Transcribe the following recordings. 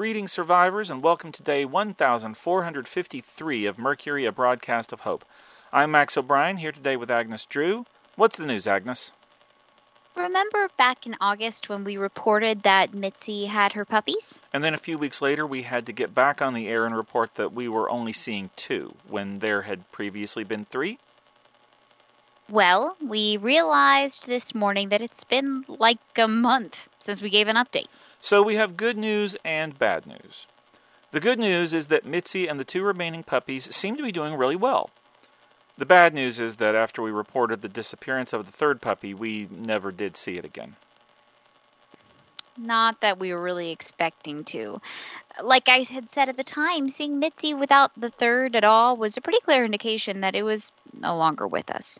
Greetings, survivors, and welcome to day 1453 of Mercury, a broadcast of hope. I'm Max O'Brien, here today with Agnes Drew. What's the news, Agnes? Remember back in August when we reported that Mitzi had her puppies? And then a few weeks later, we had to get back on the air and report that we were only seeing two, when there had previously been three? Well, we realized this morning that it's been like a month since we gave an update. So we have good news and bad news. The good news is that Mitzi and the two remaining puppies seem to be doing really well. The bad news is that after we reported the disappearance of the third puppy, we never did see it again. Not that we were really expecting to. Like I had said at the time, seeing Mitzi without the third at all was a pretty clear indication that it was no longer with us.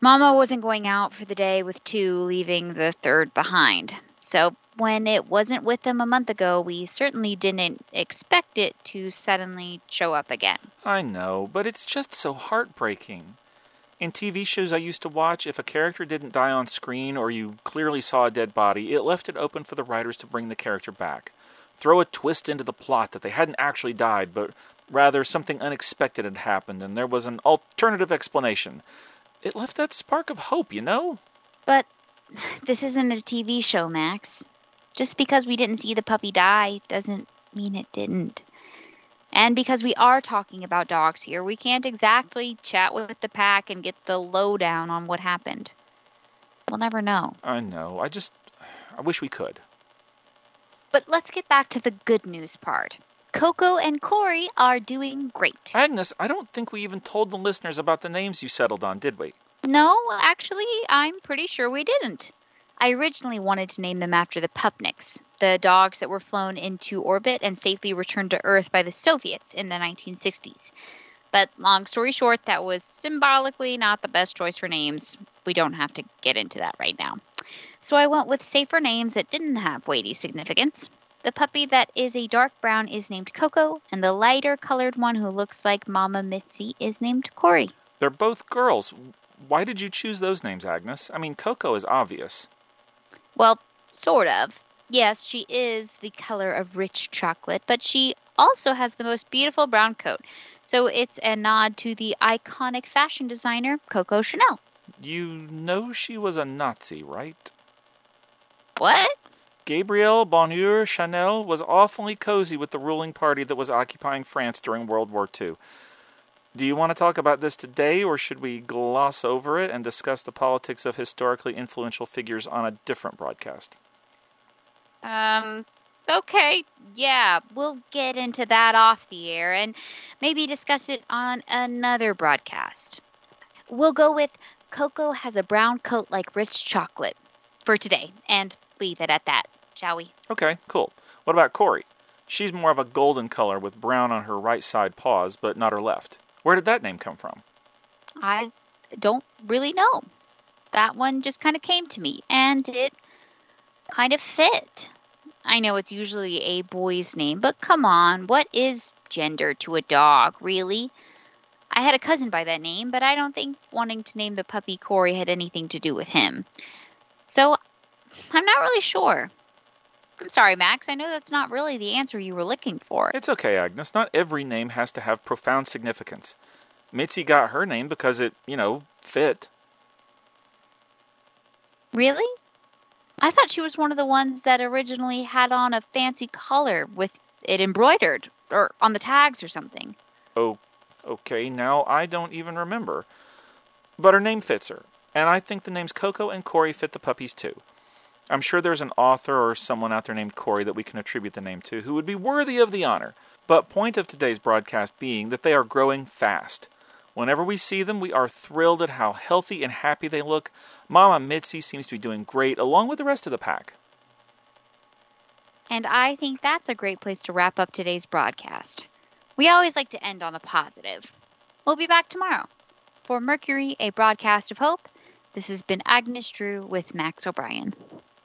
Mama wasn't going out for the day with two, leaving the third behind. So when it wasn't with them a month ago, we certainly didn't expect it to suddenly show up again. I know, but it's just so heartbreaking. In TV shows I used to watch, if a character didn't die on screen or you clearly saw a dead body, it left it open for the writers to bring the character back. Throw a twist into the plot that they hadn't actually died, but rather something unexpected had happened and there was an alternative explanation. It left that spark of hope, you know? But this isn't a TV show, Max. Just because we didn't see the puppy die doesn't mean it didn't. And because we are talking about dogs here, we can't exactly chat with the pack and get the lowdown on what happened. We'll never know. I know. I just. I wish we could. But let's get back to the good news part. Coco and Corey are doing great. Agnes, I don't think we even told the listeners about the names you settled on, did we? No, actually, I'm pretty sure we didn't. I originally wanted to name them after the Pupniks, the dogs that were flown into orbit and safely returned to Earth by the Soviets in the 1960s. But long story short, that was symbolically not the best choice for names. We don't have to get into that right now. So I went with safer names that didn't have weighty significance. The puppy that is a dark brown is named Coco, and the lighter colored one who looks like Mama Mitzi is named Corey. They're both girls. Why did you choose those names, Agnes? I mean, Coco is obvious. Well, sort of. Yes, she is the color of rich chocolate, but she also has the most beautiful brown coat. So it's a nod to the iconic fashion designer Coco Chanel. You know she was a Nazi, right? What? Gabrielle Bonheur Chanel was awfully cozy with the ruling party that was occupying France during World War II. Do you want to talk about this today, or should we gloss over it and discuss the politics of historically influential figures on a different broadcast? Um, okay, yeah, we'll get into that off the air and maybe discuss it on another broadcast. We'll go with Coco has a brown coat like rich chocolate for today and leave it at that, shall we? Okay, cool. What about Corey? She's more of a golden color with brown on her right side paws, but not her left. Where did that name come from? I don't really know. That one just kind of came to me and it kind of fit. I know it's usually a boy's name, but come on, what is gender to a dog, really? I had a cousin by that name, but I don't think wanting to name the puppy Corey had anything to do with him. So I'm not really sure. I'm sorry, Max. I know that's not really the answer you were looking for. It's okay, Agnes. Not every name has to have profound significance. Mitzi got her name because it, you know, fit. Really? I thought she was one of the ones that originally had on a fancy collar with it embroidered or on the tags or something. Oh, okay. Now I don't even remember. But her name fits her, and I think the names Coco and Corey fit the puppies too. I'm sure there's an author or someone out there named Corey that we can attribute the name to who would be worthy of the honor. But point of today's broadcast being that they are growing fast. Whenever we see them, we are thrilled at how healthy and happy they look. Mama Mitzi seems to be doing great, along with the rest of the pack. And I think that's a great place to wrap up today's broadcast. We always like to end on a positive. We'll be back tomorrow. For Mercury, a broadcast of hope, this has been Agnes Drew with Max O'Brien.